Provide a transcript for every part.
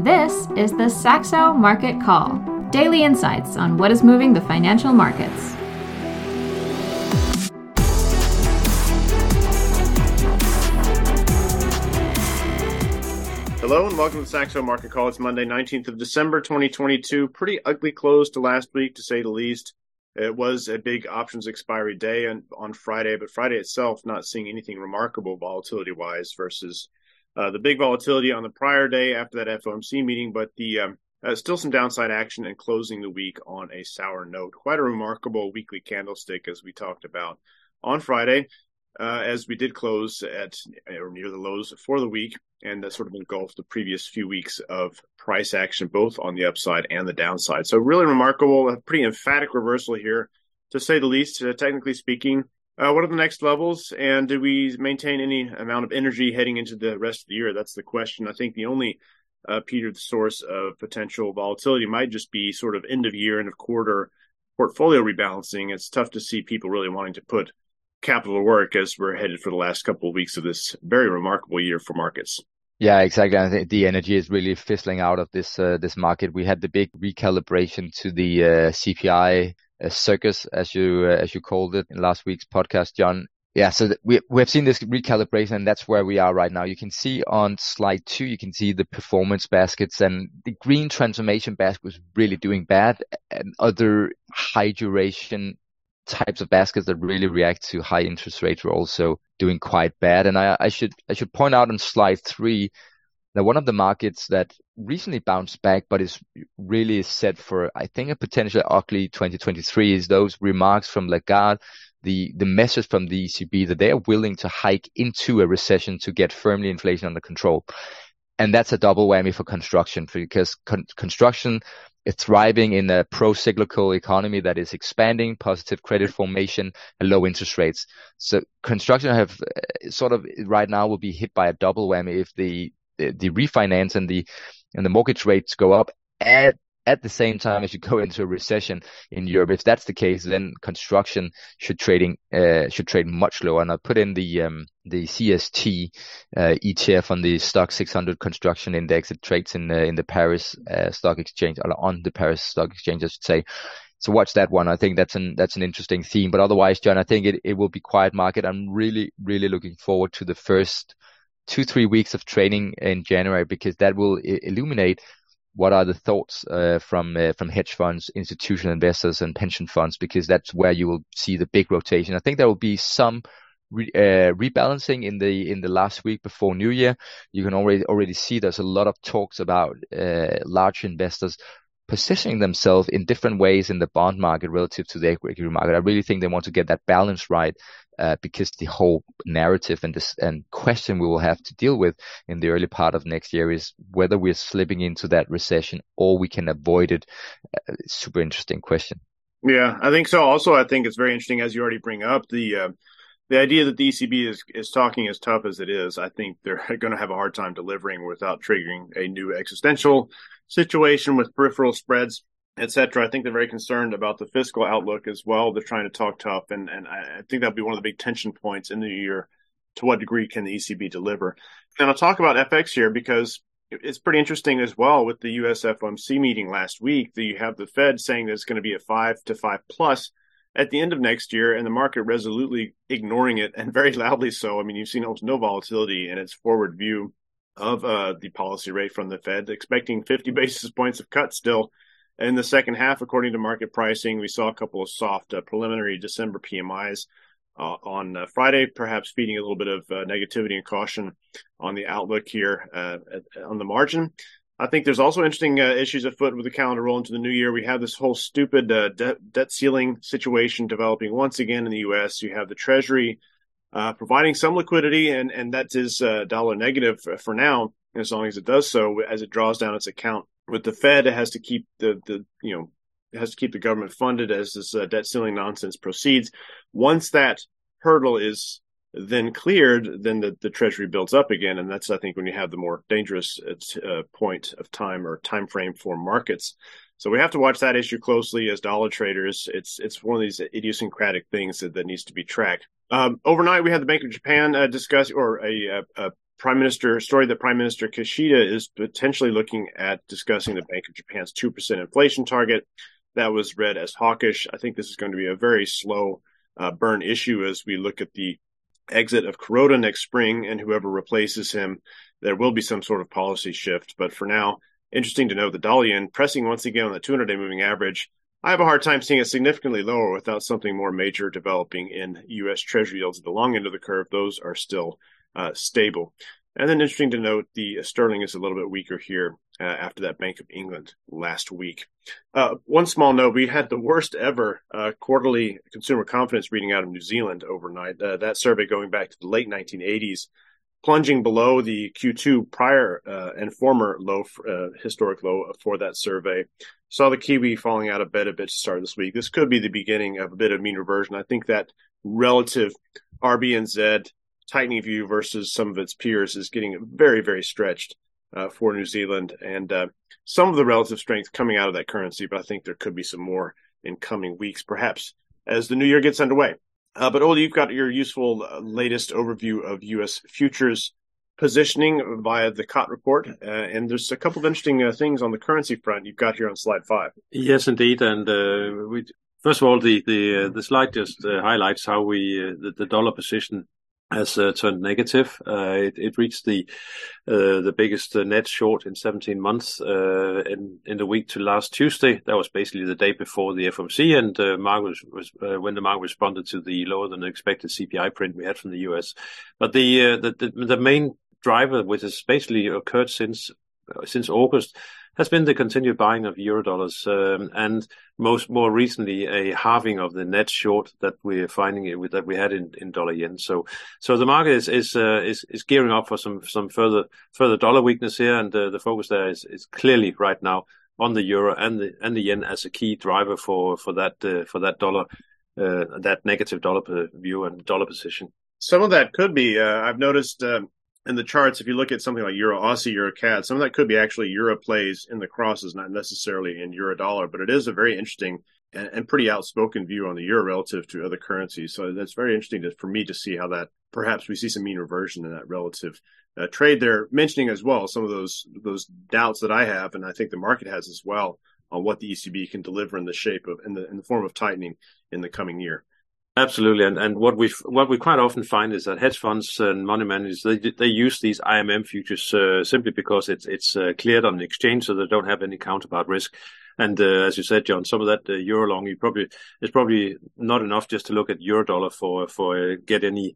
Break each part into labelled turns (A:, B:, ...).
A: This is the Saxo Market Call daily insights on what is moving the financial markets.
B: Hello and welcome to Saxo Market Call. It's Monday, 19th of December, 2022. Pretty ugly close to last week, to say the least. It was a big options expiry day on, on Friday, but Friday itself not seeing anything remarkable volatility wise versus uh, the big volatility on the prior day after that FOMC meeting, but the um, uh, still some downside action and closing the week on a sour note. Quite a remarkable weekly candlestick, as we talked about on Friday, uh, as we did close at or near the lows for the week, and that sort of engulfed the previous few weeks of price action, both on the upside and the downside. So, really remarkable, a pretty emphatic reversal here, to say the least. Uh, technically speaking, uh, what are the next levels, and do we maintain any amount of energy heading into the rest of the year? That's the question. I think the only uh, Peter, the source of potential volatility might just be sort of end of year, end of quarter portfolio rebalancing. It's tough to see people really wanting to put capital to work as we're headed for the last couple of weeks of this very remarkable year for markets.
C: Yeah, exactly. I think the energy is really fizzling out of this uh, this market. We had the big recalibration to the uh, CPI uh, circus, as you uh, as you called it in last week's podcast, John. Yeah, so we we have seen this recalibration, and that's where we are right now. You can see on slide two, you can see the performance baskets, and the green transformation basket was really doing bad, and other high duration types of baskets that really react to high interest rates were also doing quite bad. And I, I should I should point out on slide three that one of the markets that recently bounced back but is really set for I think a potentially ugly 2023 is those remarks from Lagarde, the the message from the ECB that they are willing to hike into a recession to get firmly inflation under control. And that's a double whammy for construction because con- construction is thriving in a pro-cyclical economy that is expanding, positive credit formation, and low interest rates. So construction have uh, sort of right now will be hit by a double whammy if the the refinance and the and the mortgage rates go up at at the same time as you go into a recession in Europe. If that's the case, then construction should trading uh, should trade much lower. And I put in the um, the CST uh, ETF on the STOXX 600 construction index. It trades in the, in the Paris uh, Stock Exchange or on the Paris Stock Exchange, I should say. So watch that one. I think that's an that's an interesting theme. But otherwise, John, I think it, it will be quiet market. I'm really really looking forward to the first two three weeks of training in January because that will illuminate what are the thoughts uh, from uh, from hedge funds, institutional investors, and pension funds? Because that's where you will see the big rotation. I think there will be some re- uh, rebalancing in the in the last week before New Year. You can already already see there's a lot of talks about uh, large investors positioning themselves in different ways in the bond market relative to the equity market. I really think they want to get that balance right uh, because the whole narrative and this and question we will have to deal with in the early part of next year is whether we're slipping into that recession or we can avoid it. Uh, super interesting question.
B: Yeah, I think so. Also, I think it's very interesting as you already bring up the. Uh, the idea that the ECB is, is talking as tough as it is, I think they're going to have a hard time delivering without triggering a new existential situation with peripheral spreads, etc. I think they're very concerned about the fiscal outlook as well. They're trying to talk tough, and and I think that'll be one of the big tension points in the year. To what degree can the ECB deliver? And I'll talk about FX here because it's pretty interesting as well with the US FOMC meeting last week that you have the Fed saying that it's going to be a five to five plus at the end of next year and the market resolutely ignoring it and very loudly so. I mean, you've seen almost no volatility in its forward view of uh, the policy rate from the Fed, expecting 50 basis points of cut still in the second half, according to market pricing. We saw a couple of soft uh, preliminary December PMIs uh, on uh, Friday, perhaps feeding a little bit of uh, negativity and caution on the outlook here uh, at, on the margin. I think there's also interesting issues afoot with the calendar roll into the new year. We have this whole stupid de- debt ceiling situation developing once again in the U.S. You have the Treasury uh, providing some liquidity, and and that is uh, dollar negative for now, as long as it does so as it draws down its account. With the Fed, it has to keep the the you know it has to keep the government funded as this uh, debt ceiling nonsense proceeds. Once that hurdle is then cleared, then the, the treasury builds up again, and that's I think when you have the more dangerous uh, point of time or time frame for markets. So we have to watch that issue closely as dollar traders. It's it's one of these idiosyncratic things that, that needs to be tracked. Um, overnight, we had the Bank of Japan uh, discuss or a, a, Prime Minister story that Prime Minister Kishida is potentially looking at discussing the Bank of Japan's 2% inflation target. That was read as hawkish. I think this is going to be a very slow uh, burn issue as we look at the exit of Kuroda next spring and whoever replaces him. There will be some sort of policy shift. But for now, interesting to note the yen pressing once again on the 200 day moving average. I have a hard time seeing it significantly lower without something more major developing in U.S. Treasury yields at the long end of the curve. Those are still uh, stable. And then interesting to note, the sterling is a little bit weaker here uh, after that Bank of England last week. Uh, one small note: we had the worst ever uh, quarterly consumer confidence reading out of New Zealand overnight. Uh, that survey going back to the late 1980s, plunging below the Q2 prior uh, and former low, uh, historic low for that survey. Saw the Kiwi falling out of bed a bit to start this week. This could be the beginning of a bit of mean reversion. I think that relative RBNZ tightening view versus some of its peers is getting very, very stretched uh, for New Zealand, and uh, some of the relative strength coming out of that currency. But I think there could be some more in coming weeks, perhaps as the new year gets underway. Uh, but Ole, you've got your useful uh, latest overview of U.S. futures positioning via the COT report, uh, and there's a couple of interesting uh, things on the currency front you've got here on slide five.
D: Yes, indeed, and we First of all, the the uh, the slide just uh, highlights how we uh, the, the, dollar position has uh, turned negative. Uh, it, it, reached the uh, the biggest uh, net short in 17 months uh, in in the week to last Tuesday. That was basically the day before the FOMC, and uh, was, was when the market responded to the lower than expected CPI print we had from the US. But the the, the, the main driver, which has basically occurred since since August, has been the continued buying of euro dollars, um, and most more recently a halving of the net short that we're finding it with that we had in, in dollar yen. So, so the market is is uh, is, is gearing up for some some further further dollar weakness here, and uh, the focus there is is clearly right now on the euro and the and the yen as a key driver for for that uh, for that dollar uh, that negative dollar view and dollar position.
B: Some of that could be. Uh, I've noticed um, in the charts, if you look at something like Euro Aussie, Euro CAD, some of that could be actually Euro plays in the crosses, not necessarily in Euro dollar, but it is a very interesting and, and, pretty outspoken view on the euro relative to other currencies. So that's very interesting to, for me to see how that perhaps we see some mean reversion in that relative uh, trade there. Mentioning as well some of those those doubts that I have, and I think the market has as well, on what the ECB can deliver in the shape of in the in the form of tightening in the coming year.
D: Absolutely, and and what we what we quite often find is that hedge funds and money managers they they use these IMM futures uh, simply because it's it's uh, cleared on the exchange, so they don't have any counterpart risk. And uh, as you said, John, some of that uh, euro long, you probably it's probably not enough just to look at euro dollar for for uh, get any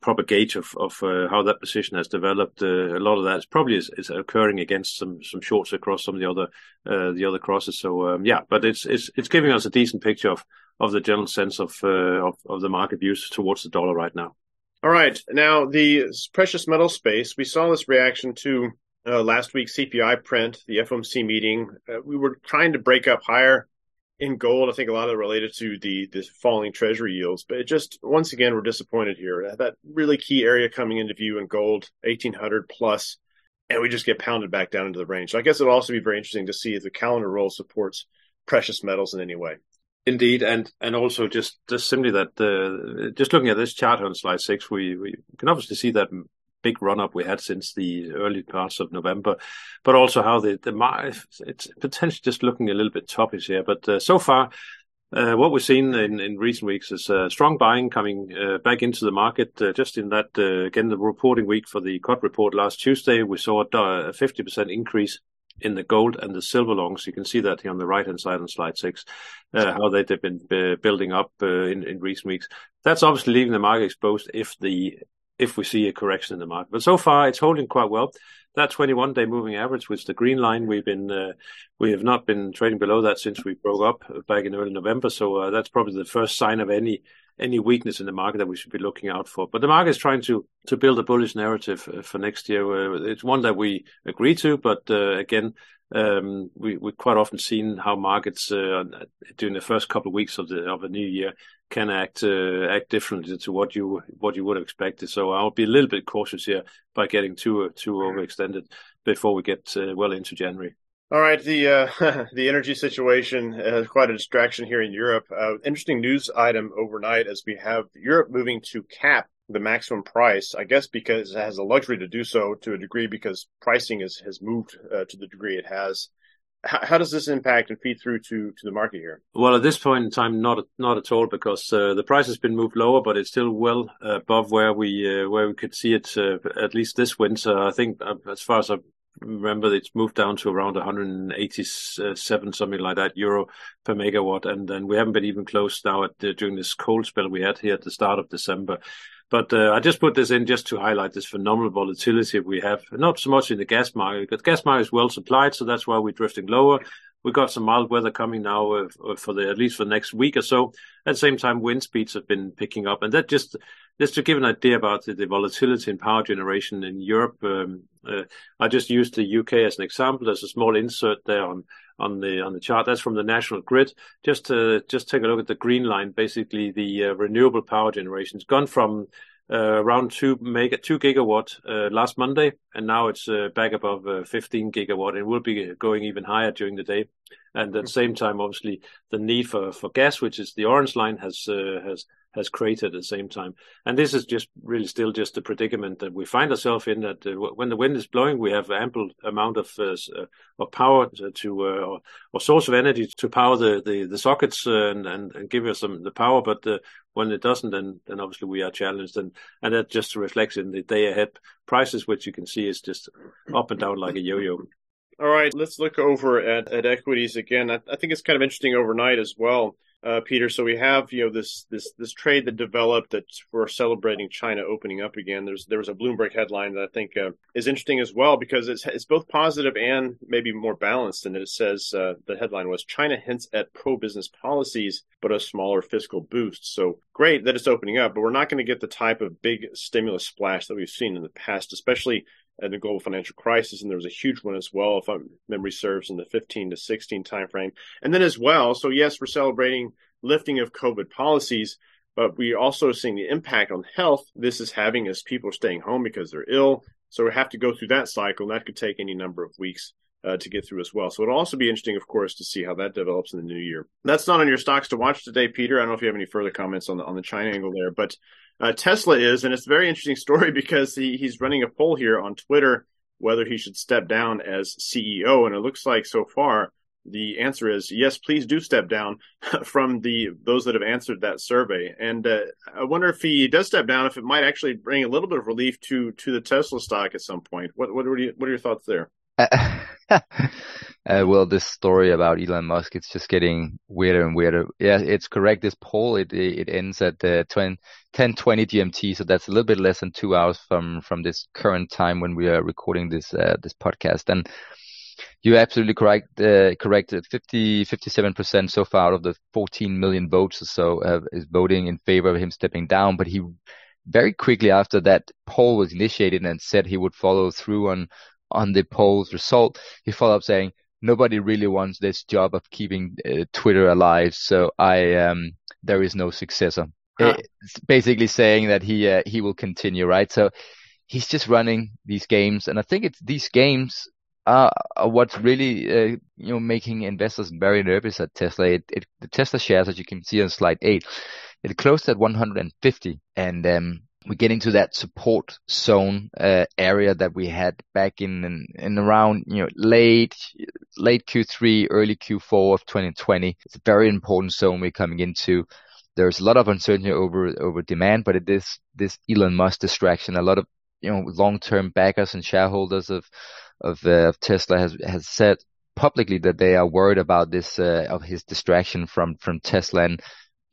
D: proper gauge of of uh, how that position has developed. A lot of that is probably is, is, occurring against some some shorts across some of the other the other crosses. So um, yeah, but it's it's it's giving us a decent picture of of the general sense of, uh, of, of the market views towards the dollar right now.
B: All right, now the precious metal space. We saw this reaction to uh, last week's CPI print, the FOMC meeting. Uh, we were trying to break up higher in gold. I think a lot of it related to the the falling treasury yields, but it just once again we're disappointed here. That really key area coming into view in gold, eighteen hundred plus, and we just get pounded back down into the range. So I guess it'll also be very interesting to see if the calendar roll supports precious metals in any way.
D: Indeed, and and also just just simply that uh, just looking at this chart on slide six, we we can obviously see that big run up we had since the early parts of November, but also how the the it's potentially just looking a little bit toppish here. But uh, so far, uh, what we've seen in, in recent weeks is uh, strong buying coming uh, back into the market. Uh, just in that, uh, again, the reporting week for the COT report last Tuesday, we saw a 50% increase in the gold and the silver longs. You can see that here on the right-hand side on slide six, uh, how they've been uh, building up uh, in, in recent weeks. That's obviously leaving the market exposed if the if we see a correction in the market. But so far, it's holding quite well. That 21-day moving average, which the green line, we've been uh, we have not been trading below that since we broke up back in early November. So uh, that's probably the first sign of any any weakness in the market that we should be looking out for. But the market is trying to to build a bullish narrative uh, for next year. It's one that we agree to, but uh, again, um, we we quite often seen how markets uh, during the first couple of weeks of the of a new year can act uh, act differently to what you what you would have expected. So I'll be a little bit cautious here by getting too too overextended before we get uh, well into January.
B: All right, the uh, the energy situation is quite a distraction here in Europe. Uh, interesting news item overnight as we have Europe moving to cap the maximum price, I guess because it has the luxury to do so to a degree because pricing is, has moved uh, to the degree it has. How, does this impact and feed through to, to the market here?
D: Well, at this point in time, not not at all, because uh, the price has been moved lower, but it's still well above where we uh, where we could see it uh, at least this winter. I think, uh, as far as I remember, it's moved down to around 187, something like that, euro per megawatt, and then we haven't been even close now at during this cold spell we had here at the start of December. But uh, I just put this in just to highlight this phenomenal volatility we have, not so much in the gas market, because gas market is well supplied, so that's why we're drifting lower. We got some mild weather coming now uh, uh, for the at least for the next week or so. At the same time, wind speeds have been picking up, and that just just to give an idea about the, the volatility in power generation in Europe. Um, uh, I just used the UK as an example. There's a small insert there on on the on the chart. That's from the national grid. Just to just take a look at the green line. Basically, the uh, renewable power generation has gone from around two mega two gigawatt uh, last Monday, and now it's uh, back above uh, 15 gigawatt. and will be going even higher during the day. And at the same time, obviously, the need for, for gas, which is the orange line, has uh, has has created at the same time. And this is just really still just the predicament that we find ourselves in that uh, when the wind is blowing, we have ample amount of uh, uh of power to, uh, or, or, source of energy to power the the, the sockets uh, and, and, and give us some the power. But uh, when it doesn't, then then obviously we are challenged, and and that just reflects in the day ahead prices, which you can see is just up and down like a yo-yo.
B: All right, let's look over at, at equities again. I, I think it's kind of interesting overnight as well uh, Peter. So we have you know this this this trade that developed that we're celebrating China opening up again. There's there was a Bloomberg headline that I think uh, is interesting as well because it's it's both positive and maybe more balanced. And it says uh, the headline was China hints at pro business policies but a smaller fiscal boost. So great that it's opening up, but we're not going to get the type of big stimulus splash that we've seen in the past, especially and the global financial crisis, and there was a huge one as well, if my memory serves, in the 15 to 16 timeframe. And then as well, so yes, we're celebrating lifting of COVID policies, but we also seeing the impact on health this is having as people are staying home because they're ill. So we have to go through that cycle, and that could take any number of weeks. Uh, to get through as well. So it'll also be interesting, of course, to see how that develops in the new year. That's not on your stocks to watch today, Peter. I don't know if you have any further comments on the on the China angle there, but uh, Tesla is, and it's a very interesting story because he, he's running a poll here on Twitter whether he should step down as CEO, and it looks like so far the answer is yes. Please do step down from the those that have answered that survey, and uh, I wonder if he does step down, if it might actually bring a little bit of relief to to the Tesla stock at some point. What what are you, what are your thoughts there?
C: Uh, well, this story about Elon Musk, it's just getting weirder and weirder. Yeah, it's correct. This poll, it it ends at uh, 10, 20 GMT, so that's a little bit less than two hours from from this current time when we are recording this uh, this podcast. And you're absolutely correct. Uh, correct. 50, 57% so far out of the 14 million votes or so uh, is voting in favor of him stepping down. But he very quickly after that poll was initiated and said he would follow through on on the poll's result. He followed up saying, nobody really wants this job of keeping uh, Twitter alive. So I, um, there is no successor. Huh. It's basically saying that he, uh, he will continue, right? So he's just running these games. And I think it's these games are, are what's really, uh, you know, making investors very nervous at Tesla. It, it, the Tesla shares, as you can see on slide eight, it closed at 150 and, um, we're into that support zone uh, area that we had back in, in, in around you know late late Q3, early Q4 of 2020. It's a very important zone we're coming into. There's a lot of uncertainty over over demand, but it is this Elon Musk distraction. A lot of you know long-term backers and shareholders of of, uh, of Tesla has has said publicly that they are worried about this uh, of his distraction from from Tesla and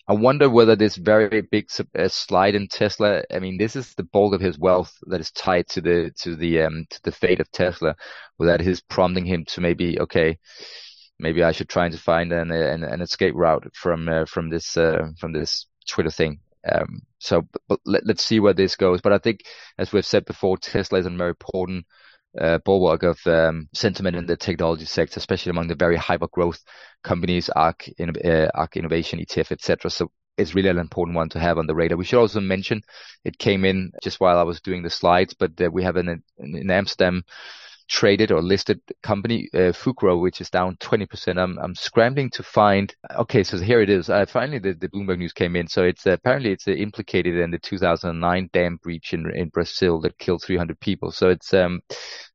C: I wonder whether this very big uh, slide in Tesla. I mean, this is the bulk of his wealth that is tied to the to the um, to the fate of Tesla. Without his prompting him to maybe okay, maybe I should try to find an an, an escape route from uh, from this uh, from this Twitter thing. Um, so, but let, us see where this goes. But I think, as we've said before, Tesla is a very important uh, bulwark of um, sentiment in the technology sector, especially among the very hyper growth companies, ARK, uh, ARK Innovation, ETF, etc. So it's really an important one to have on the radar. We should also mention it came in just while I was doing the slides, but uh, we have an in Amsterdam traded or listed company, uh, which is down 20%. I'm, I'm scrambling to find, okay, so here it is. Uh, finally, the, the Bloomberg news came in. So it's uh, apparently it's uh, implicated in the 2009 dam breach in, in Brazil that killed 300 people. So it's, um,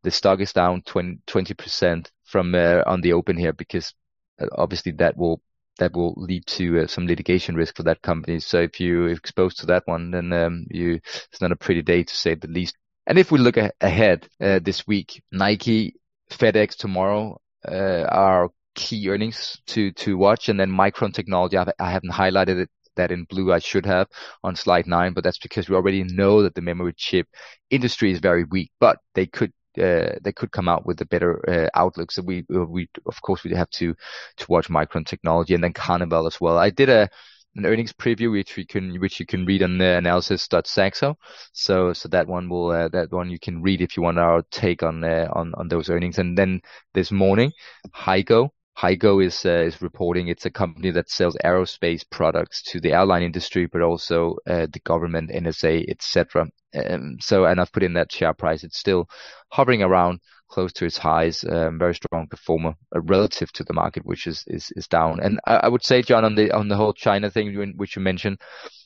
C: the stock is down 20, percent from, uh, on the open here because uh, obviously that will that will lead to uh, some litigation risk for that company. So if you're exposed to that one, then um, you it's not a pretty day to say the least. And if we look a- ahead uh, this week, Nike, FedEx tomorrow uh, are key earnings to to watch, and then Micron Technology. I, I haven't highlighted it that in blue I should have on slide nine, but that's because we already know that the memory chip industry is very weak, but they could uh, they could come out with a better uh, outlook. So we we of course we have to to watch Micron Technology and then Carnival as well. I did a an earnings preview which we can which you can read on the analysis.saxo. So so that one will uh, that one you can read if you want our take on uh, on on those earnings. And then this morning, HEICO. HEICO is uh, is reporting it's a company that sells aerospace products to the airline industry, but also uh, the government, NSA, etc. Um, so and I've put in that share price. It's still hovering around close to its highs, um, very strong performer uh, relative to the market, which is is, is down. And I, I, would say, John, on the on the whole China thing, which you mentioned,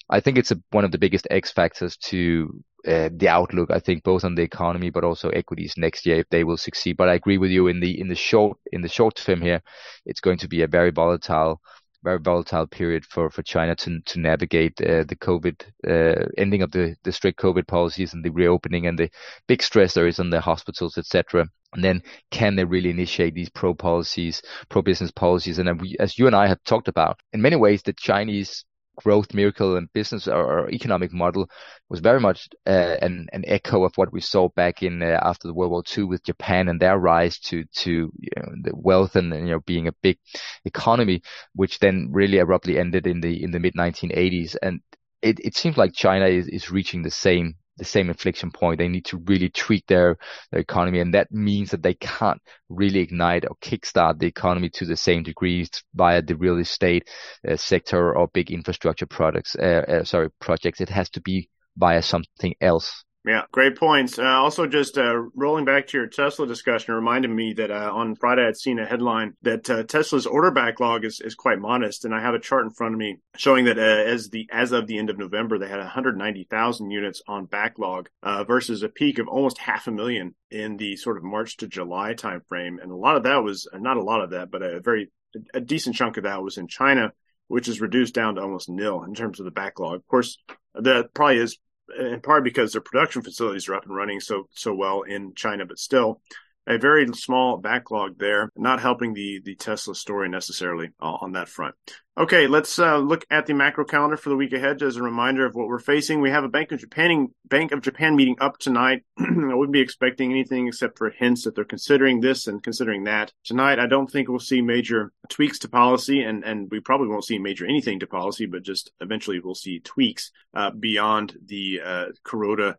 C: I think it's a, one of the biggest X factors to uh, the outlook. I think both on the economy, but also equities next year if they will succeed. But I agree with you in the in the short in the short term here, it's going to be a very volatile very volatile period for, for China to to navigate uh, the COVID uh, ending of the, the strict COVID policies and the reopening and the big stress there is on the hospitals, etc. And then can they really initiate these pro policies, pro business policies? And as you and I have talked about, in many ways, the Chinese growth miracle and business or, economic model was very much uh, an, an echo of what we saw back in uh, after the World War II with Japan and their rise to to you know, the wealth and you know being a big economy, which then really abruptly ended in the in the mid 1980s. And it, it seems like China is, is reaching the same the same inflection point. They need to really tweak their, their economy. And that means that they can't really ignite or kickstart the economy to the same degree via the real estate uh, sector or big infrastructure products, uh, uh, sorry, projects. It has to be via something else.
B: Yeah, great points. Uh, also, just uh, rolling back to your Tesla discussion reminded me that uh, on Friday I'd seen a headline that uh, Tesla's order backlog is, is quite modest, and I have a chart in front of me showing that uh, as the as of the end of November they had 190,000 units on backlog uh, versus a peak of almost half a million in the sort of March to July timeframe, and a lot of that was not a lot of that, but a very a decent chunk of that was in China which is reduced down to almost nil in terms of the backlog. Of course, that probably is in part because their production facilities are up and running so so well in China, but still a very small backlog there, not helping the the Tesla story necessarily uh, on that front. Okay, let's uh, look at the macro calendar for the week ahead as a reminder of what we're facing. We have a Bank of Japan Bank of Japan meeting up tonight. I wouldn't be expecting anything except for hints that they're considering this and considering that tonight. I don't think we'll see major tweaks to policy, and and we probably won't see major anything to policy, but just eventually we'll see tweaks uh, beyond the uh, Kuroda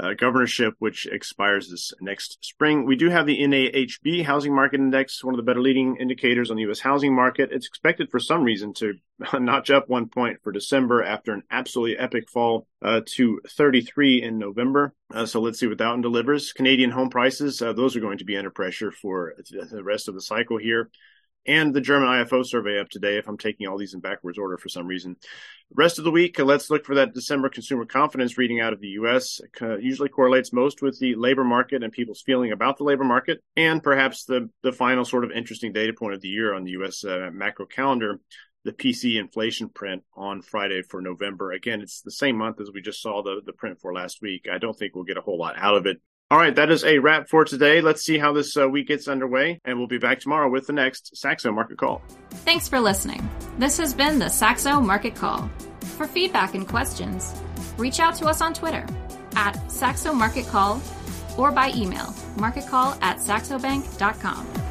B: uh, governorship, which expires this next spring. We do have the NAHB housing market index, one of the better leading indicators on the U.S. housing market. It's expected for some reason to notch up one point for December after an absolutely epic fall uh, to 33 in November. Uh, so let's see what that one delivers. Canadian home prices, uh, those are going to be under pressure for the rest of the cycle here and the German IFO survey up today if I'm taking all these in backwards order for some reason. Rest of the week, uh, let's look for that December consumer confidence reading out of the U.S. Uh, usually correlates most with the labor market and people's feeling about the labor market, and perhaps the, the final sort of interesting data point of the year on the U.S. Uh, macro calendar, the PC inflation print on Friday for November. Again, it's the same month as we just saw the, the print for last week. I don't think we'll get a whole lot out of it. All right, that is a wrap for today. Let's see how this uh, week gets underway, and we'll be back tomorrow with the next Saxo Market Call.
A: Thanks for listening. This has been the Saxo Market Call. For feedback and questions, reach out to us on Twitter at Saxo Market Call or by email marketcall at saxobank.com.